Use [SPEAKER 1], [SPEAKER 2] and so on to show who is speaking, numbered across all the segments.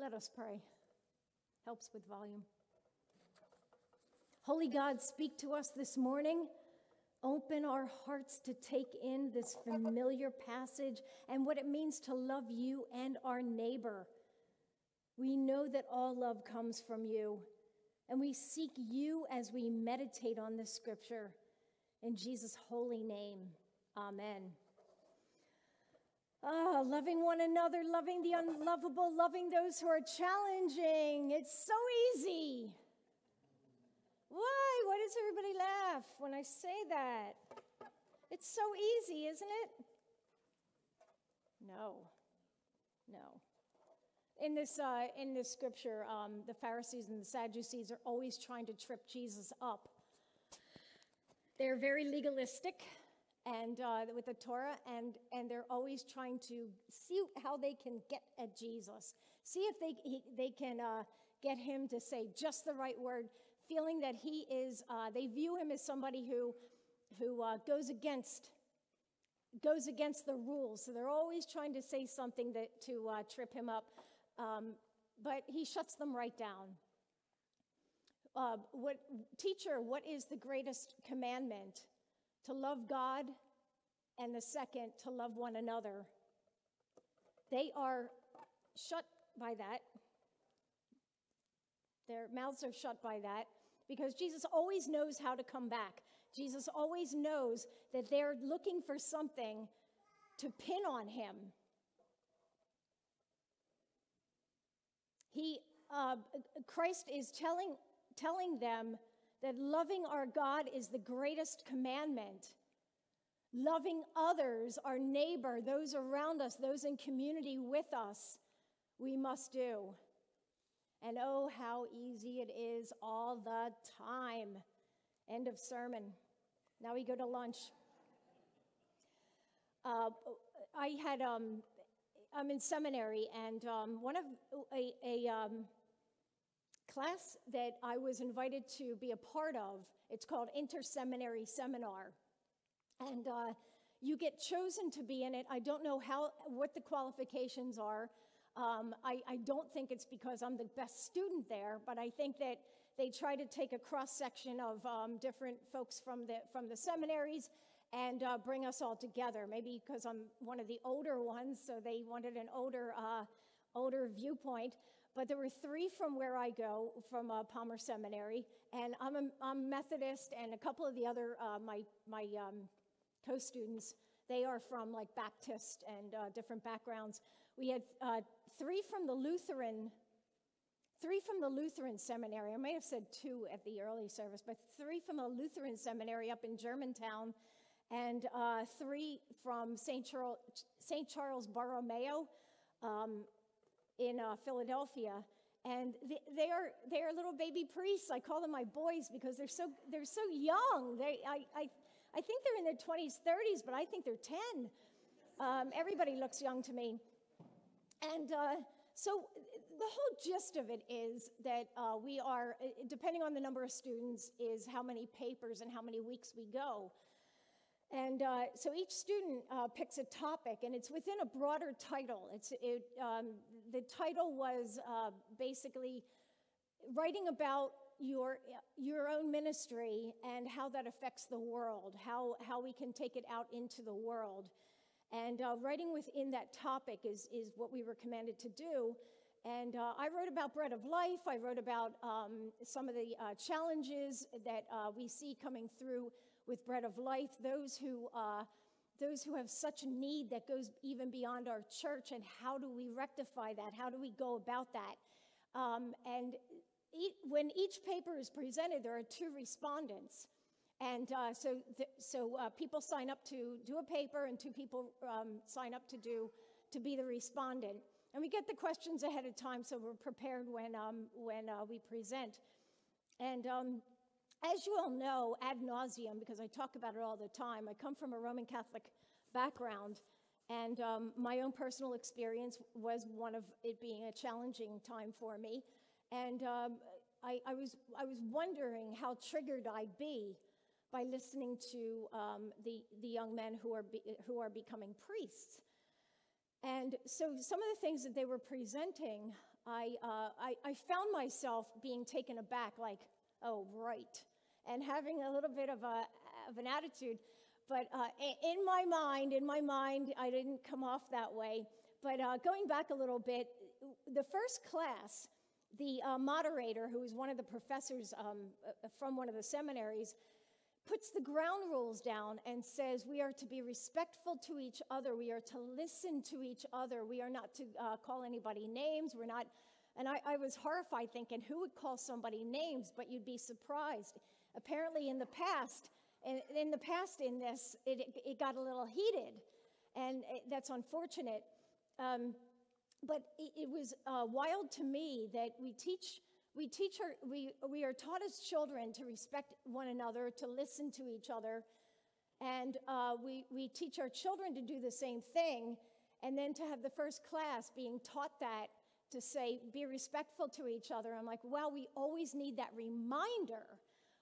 [SPEAKER 1] Let us pray. Helps with volume. Holy God, speak to us this morning. Open our hearts to take in this familiar passage and what it means to love you and our neighbor. We know that all love comes from you, and we seek you as we meditate on this scripture. In Jesus' holy name, amen. Ah, loving one another, loving the unlovable, loving those who are challenging. It's so easy. Why? Why does everybody laugh when I say that? It's so easy, isn't it? No, no. In this, uh, in this scripture, um, the Pharisees and the Sadducees are always trying to trip Jesus up. They're very legalistic and uh, with the Torah, and, and they're always trying to see how they can get at Jesus, see if they, he, they can uh, get him to say just the right word, feeling that he is, uh, they view him as somebody who, who uh, goes against goes against the rules. So they're always trying to say something that, to uh, trip him up. Um, but he shuts them right down. Uh, what, teacher, what is the greatest commandment? To love God, and the second, to love one another. They are shut by that. Their mouths are shut by that because Jesus always knows how to come back. Jesus always knows that they're looking for something to pin on him. He, uh, Christ is telling, telling them that loving our God is the greatest commandment. Loving others, our neighbor, those around us, those in community with us, we must do. And oh, how easy it is all the time. End of sermon. Now we go to lunch. Uh, I had, um, I'm in seminary, and um, one of a, a um, class that I was invited to be a part of, it's called Interseminary Seminar. And uh, you get chosen to be in it. I don't know how, what the qualifications are. Um, I, I, don't think it's because I'm the best student there, but I think that they try to take a cross section of um, different folks from the, from the seminaries and uh, bring us all together. Maybe because I'm one of the older ones, so they wanted an older, uh, older viewpoint. But there were three from where I go, from uh, Palmer Seminary, and I'm, a, I'm Methodist, and a couple of the other uh, my my um, co-students they are from like Baptist and uh, different backgrounds. We had uh, three from the Lutheran, three from the Lutheran seminary. I may have said two at the early service, but three from a Lutheran seminary up in Germantown, and uh, three from St. Charles, St. Charles Borromeo um, in uh, Philadelphia. And they are they are little baby priests. I call them my boys because they're so they're so young. They I, I I think they're in their 20s, 30s, but I think they're 10. Um, everybody looks young to me. And uh, so the whole gist of it is that uh, we are, depending on the number of students, is how many papers and how many weeks we go. And uh, so each student uh, picks a topic, and it's within a broader title. It's, it, um, the title was uh, basically writing about your, your own ministry and how that affects the world, how, how we can take it out into the world. And uh, writing within that topic is, is what we were commanded to do. And uh, I wrote about Bread of Life. I wrote about um, some of the uh, challenges that we see coming through with Bread of Life, those who, uh, those who have such a need that goes even beyond our church, and how do we rectify that? How do we go about that? Um, and when each paper is presented, there are two respondents. And uh, so, th- so uh, people sign up to do a paper, and two people um, sign up to do to be the respondent. And we get the questions ahead of time, so we're prepared when um, when uh, we present. And um, as you all know, ad nauseum, because I talk about it all the time. I come from a Roman Catholic background, and um, my own personal experience was one of it being a challenging time for me. And um, I, I, was, I was wondering how triggered I'd be by listening to um, the, the young men who are, be, who are becoming priests. And so some of the things that they were presenting I, uh, I, I found myself being taken aback, like, oh, right, and having a little bit of, a, of an attitude. But uh, in my mind, in my mind, I didn't come off that way. But uh, going back a little bit, the first class, the uh, moderator, who was one of the professors um, uh, from one of the seminaries, puts the ground rules down and says we are to be respectful to each other. We are to listen to each other. We are not to uh, call anybody names. We're not. And I, I was horrified thinking, who would call somebody names? But you'd be surprised. Apparently, in the past, in, in the past, in this, it, it got a little heated, and it, that's unfortunate. Um, but it, it was uh, wild to me that we teach we teach our, we, we are taught as children to respect one another, to listen to each other, and uh, we, we teach our children to do the same thing, and then to have the first class being taught that to say, be respectful to each other. I'm like, well, we always need that reminder.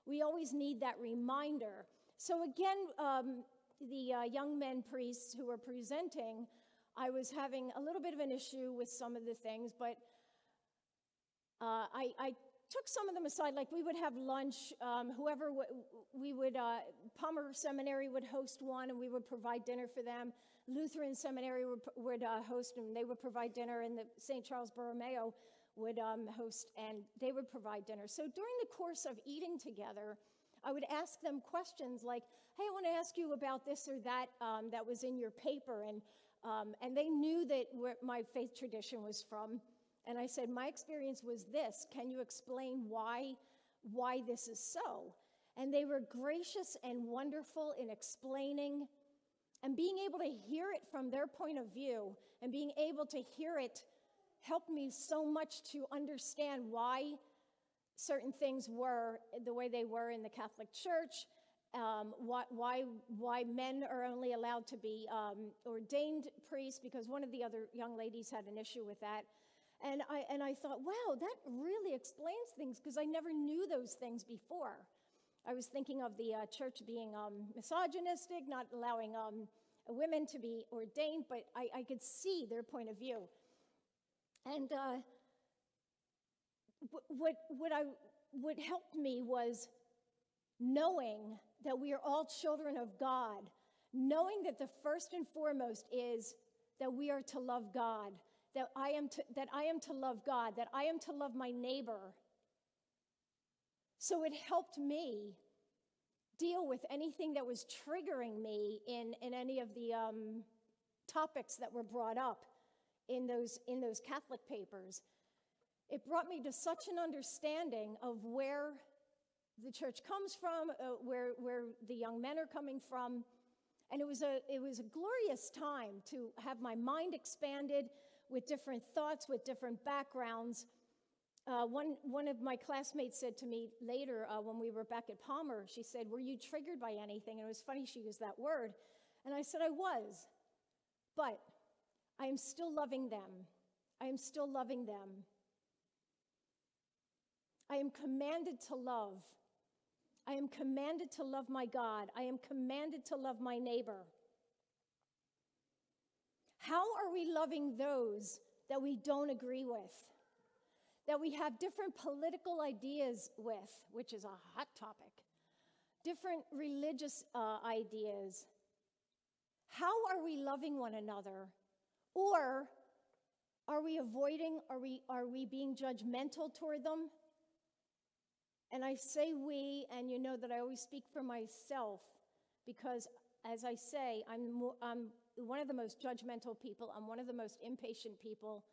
[SPEAKER 1] We always need that reminder. So, again, um, the uh, young men priests who were presenting, I was having a little bit of an issue with some of the things, but uh, I, I, took some of them aside, like we would have lunch, um, whoever w- we would, uh, Palmer Seminary would host one and we would provide dinner for them. Lutheran Seminary would, would uh, host and they would provide dinner, and the St. Charles Borromeo would um, host and they would provide dinner. So during the course of eating together, I would ask them questions like, hey, I want to ask you about this or that um, that was in your paper. And, um, and they knew that where my faith tradition was from. And I said, My experience was this. Can you explain why, why this is so? And they were gracious and wonderful in explaining and being able to hear it from their point of view and being able to hear it helped me so much to understand why certain things were the way they were in the Catholic Church, um, why, why, why, men are only allowed to be um, ordained priests, because one of the other young ladies had an issue with that. And I, and I thought, wow, that really explains things because I never knew those things before. I was thinking of the uh, church being um, misogynistic, not allowing um, women to be ordained, but I, I, could see their point of view. And uh, what, what, I, what helped me was knowing that we are all children of God, knowing that the first and foremost is that we are to love God that I am to, that I am to love God, that I am to love my neighbor. So it helped me deal with anything that was triggering me in, in any of the um, topics that were brought up in those, in those Catholic papers. It brought me to such an understanding of where the church comes from, uh, where, where the young men are coming from. And it was, a, it was a glorious time to have my mind expanded, with different thoughts, with different backgrounds. Uh, one, one of my classmates said to me later uh, when we were back at Palmer, she said, Were you triggered by anything? And it was funny she used that word. And I said, I was. But I am still loving them. I am still loving them. I am commanded to love. I am commanded to love my God. I am commanded to love my neighbor. How are we loving those that we don't agree with? That we have different political ideas with, which is a hot topic, different religious uh, ideas. How are we loving one another? Or are we avoiding, are we, are we being judgmental toward them? And I say we, and you know that I always speak for myself because, as I say, I'm, more, I'm one of the most judgmental people. I'm one of the most impatient people.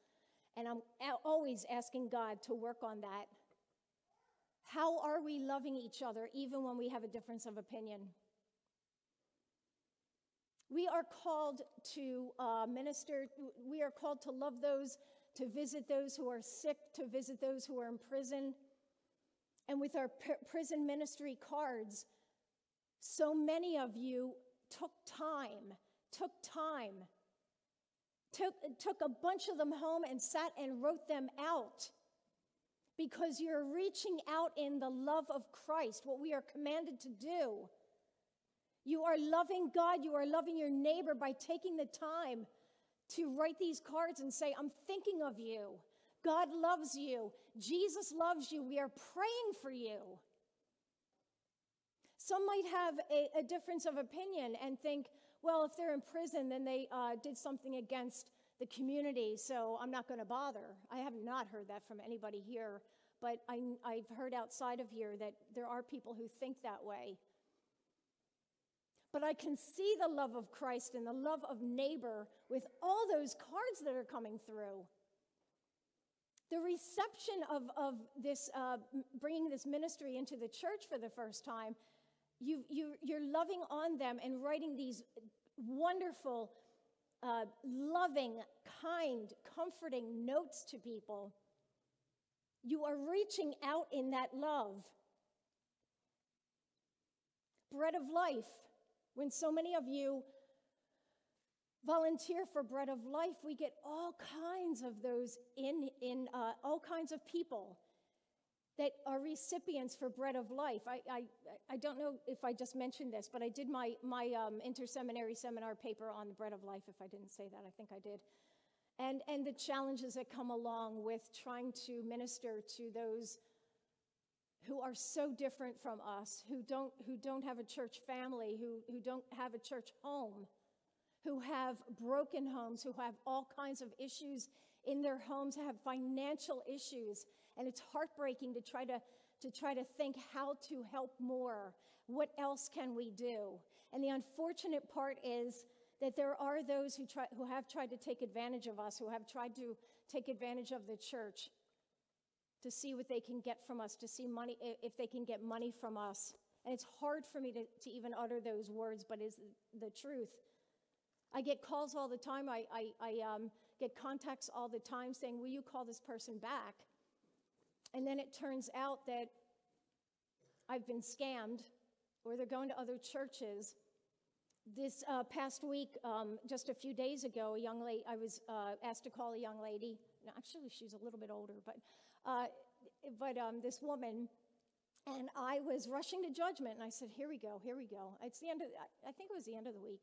[SPEAKER 1] And I'm always asking God to work on that. How are we loving each other even when we have a difference of opinion? We are called to uh, minister, we are called to love those, to visit those who are sick, to visit those who are in prison. And with our p- prison ministry cards, so many of you took time took time, took, took a bunch of them home and sat and wrote them out because you're reaching out in the love of Christ, what we are commanded to do. You are loving God, you are loving your neighbor by taking the time to write these cards and say, I'm thinking of you. God loves you. Jesus loves you. We are praying for you. Some might have a, a difference of opinion and think, well, if they're in prison, then they uh, did something against the community, so I'm not going to bother. I have not heard that from anybody here, but I, I've heard outside of here that there are people who think that way. But I can see the love of Christ and the love of neighbor with all those cards that are coming through. The reception of, of this, uh, bringing this ministry into the church for the first time you, you, you're loving on them and writing these wonderful, uh, loving, kind, comforting notes to people. You are reaching out in that love. Bread of life. When so many of you volunteer for bread of life, we get all kinds of those in, in uh, all kinds of people that are recipients for Bread of Life. I, I, I don't know if I just mentioned this, but I did my, my um, interseminary seminar paper on the Bread of Life. If I didn't say that, I think I did. And, and the challenges that come along with trying to minister to those who are so different from us, who don't, who don't have a church family, who, who don't have a church home, who have broken homes, who have all kinds of issues in their homes, have financial issues, and it's heartbreaking to try to, to try to think how to help more. What else can we do? And the unfortunate part is that there are those who, try, who have tried to take advantage of us, who have tried to take advantage of the church to see what they can get from us, to see money, if they can get money from us. And it's hard for me to, to even utter those words, but is the truth. I get calls all the time. I, I, I um, get contacts all the time saying, Will you call this person back? And then it turns out that I've been scammed or they're going to other churches. This uh, past week, um, just a few days ago, a young lady, I was uh, asked to call a young lady. No, actually, she's a little bit older, but, uh, but um, this woman, and I was rushing to judgment, and I said, "Here we go, here we go." It's the end of, I think it was the end of the week,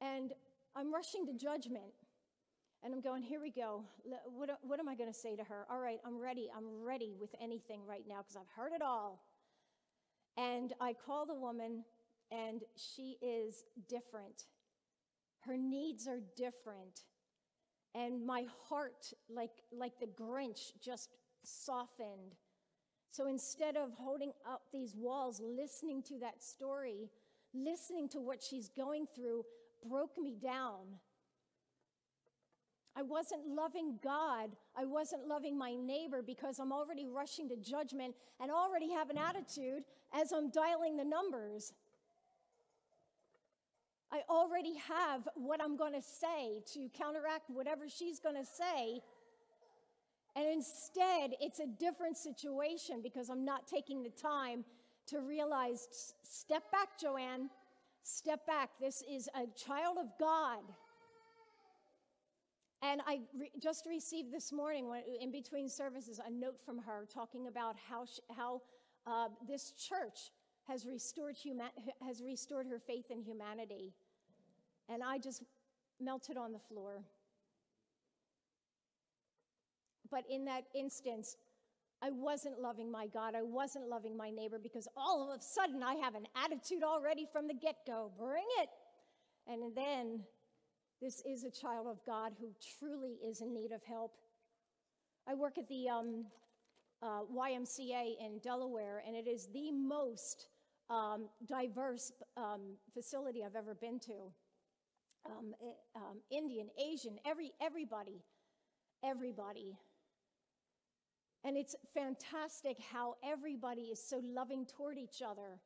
[SPEAKER 1] and I'm rushing to judgment, and I'm going, here we go. What, what am I going to say to her? All right, I'm ready. I'm ready with anything right now because I've heard it all. And I call the woman, and she is different. Her needs are different. And my heart, like, like the Grinch, just softened. So instead of holding up these walls, listening to that story, listening to what she's going through, broke me down I wasn't loving God. I wasn't loving my neighbor because I'm already rushing to judgment and already have an attitude as I'm dialing the numbers. I already have what I'm going to say to counteract whatever she's going to say. And instead, it's a different situation because I'm not taking the time to realize step back, Joanne. Step back. This is a child of God. And I re- just received this morning, when, in between services, a note from her talking about how, she, how uh, this church has restored, huma- has restored her faith in humanity. And I just melted on the floor. But in that instance, I wasn't loving my God. I wasn't loving my neighbor because all of a sudden I have an attitude already from the get go. Bring it. And then this is a child of God who truly is in need of help. I work at the um, uh, YMCA in Delaware, and it is the most um, diverse um, facility I've ever been to. Um, eh, um, Indian, Asian, every, everybody, everybody. And it's fantastic how everybody is so loving toward each other.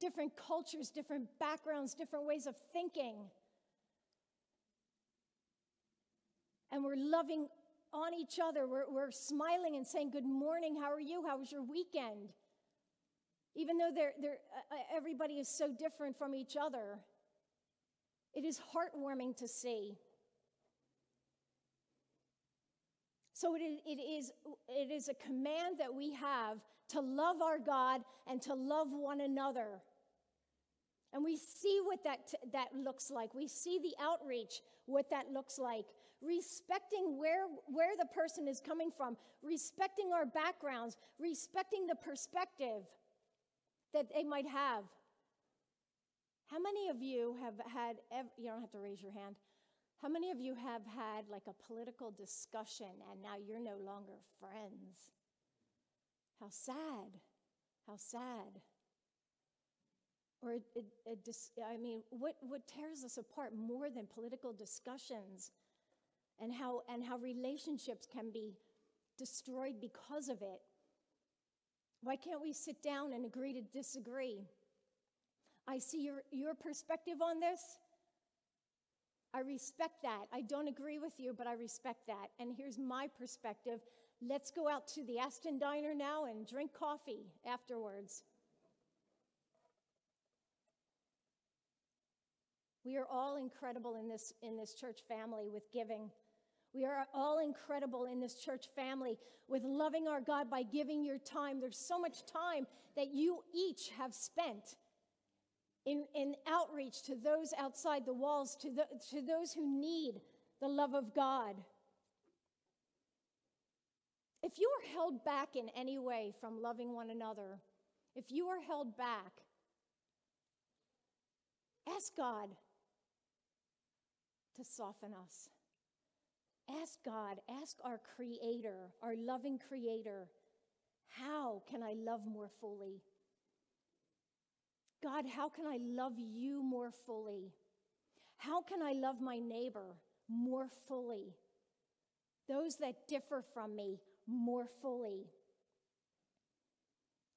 [SPEAKER 1] Different cultures, different backgrounds, different ways of thinking. And we're loving on each other. We're, we're smiling and saying, Good morning, how are you? How was your weekend? Even though they're, they're, uh, uh, everybody is so different from each other, it is heartwarming to see. So it is, it, is, it is a command that we have to love our God and to love one another. And we see what that, that looks like. We see the outreach, what that looks like. Respecting where, where the person is coming from, respecting our backgrounds, respecting the perspective that they might have. How many of you have had, you don't have to raise your hand. How many of you have had like a political discussion and now you're no longer friends? How sad. How sad. Or, it, it, it I mean, what, what tears us apart more than political discussions and how, and how relationships can be destroyed because of it? Why can't we sit down and agree to disagree? I see your, your perspective on this. I respect that. I don't agree with you, but I respect that. And here's my perspective. Let's go out to the Aston Diner now and drink coffee afterwards. We are all incredible in this, in this church family with giving. We are all incredible in this church family with loving our God by giving your time. There's so much time that you each have spent in, in outreach to those outside the walls, to, the, to those who need the love of God. If you are held back in any way from loving one another, if you are held back, ask God to soften us. Ask God, ask our Creator, our loving Creator, how can I love more fully? God, how can I love you more fully? How can I love my neighbor more fully? Those that differ from me more fully.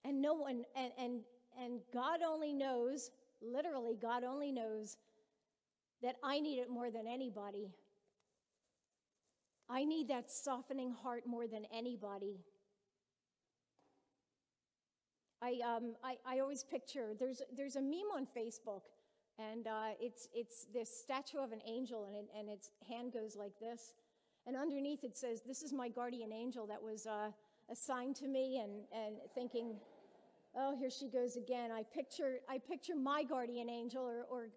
[SPEAKER 1] And no one, and, and, and God only knows, literally, God only knows that I need it more than anybody. I need that softening heart more than anybody. I, um, I, I always picture there's, there's a meme on Facebook, and uh, it's, it's this statue of an angel, and, it, and its hand goes like this. And underneath it says, This is my guardian angel that was uh, assigned to me, and, and thinking, Oh, here she goes again. I picture, I picture my guardian angel or, or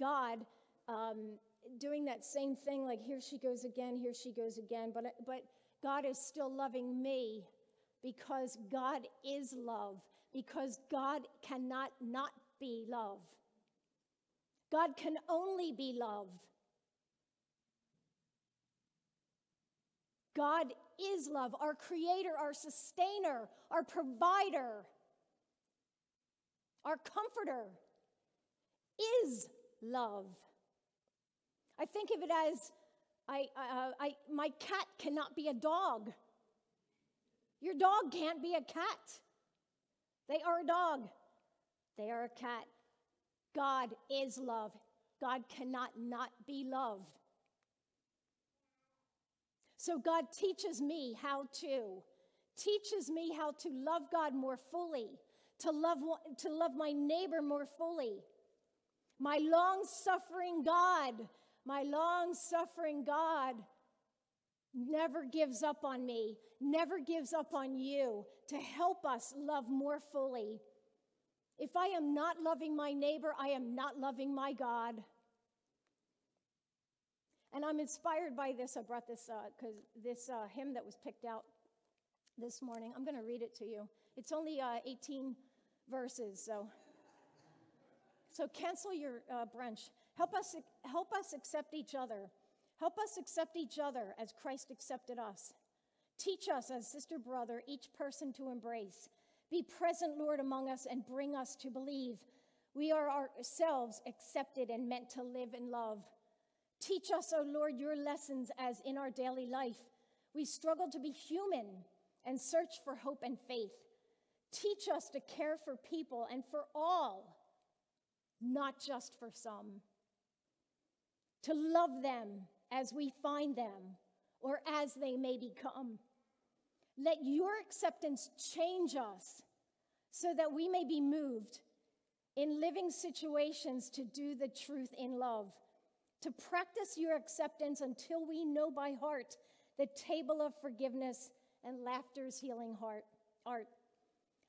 [SPEAKER 1] God um, doing that same thing, like here she goes again, here she goes again. But, but God is still loving me because God is love, because God cannot not be love. God can only be love. God is love, our creator, our sustainer, our provider, our comforter is love. I think of it as I, uh, I, my cat cannot be a dog. Your dog can't be a cat. They are a dog, they are a cat. God is love. God cannot not be love. So God teaches me how to, teaches me how to love God more fully, to love, to love my neighbor more fully. My long suffering God my long suffering God never gives up on me, never gives up on you to help us love more fully. If I am not loving my neighbor, I am not loving my God. And I'm inspired by this. I brought this because uh, this uh, hymn that was picked out this morning. I'm going to read it to you. It's only uh, 18 verses, so so cancel your uh, brunch. Help us, help us accept each other. Help us accept each other as Christ accepted us. Teach us as sister brother, each person to embrace. Be present, Lord, among us and bring us to believe. We are ourselves accepted and meant to live in love. Teach us, O oh Lord, your lessons as in our daily life. We struggle to be human and search for hope and faith. Teach us to care for people and for all, not just for some to love them as we find them or as they may become. Let your acceptance change us so that we may be moved in living situations to do the truth in love, to practice your acceptance until we know by heart the table of forgiveness and laughter's healing heart art.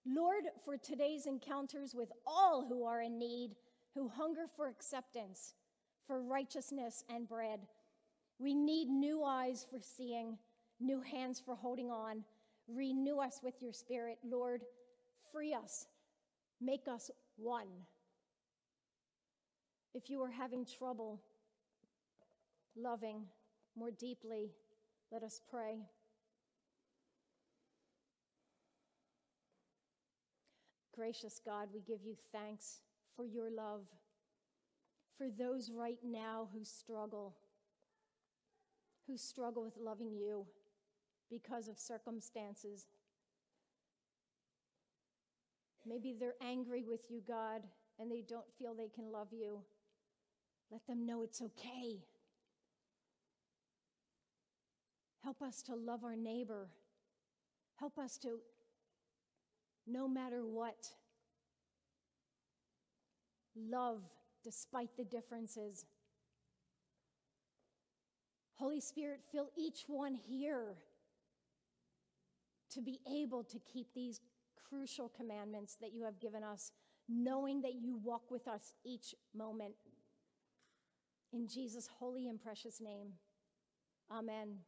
[SPEAKER 1] Lord, for today's encounters with all who are in need, who hunger for acceptance, for righteousness and bread. We need new eyes for seeing, new hands for holding on. Renew us with your spirit, Lord. Free us, make us one. If you are having trouble loving more deeply, let us pray. Gracious God, we give you thanks for your love, for those right now who struggle, who struggle with loving you because of circumstances. Maybe they're angry with you, God, and they don't feel they can love you. Let them know it's okay. Help us to love our neighbor. Help us to, no matter what, love despite the differences. Holy Spirit, fill each one here to be able to keep these crucial commandments that you have given us, knowing that you walk with us each moment. In Jesus' holy and precious name, amen.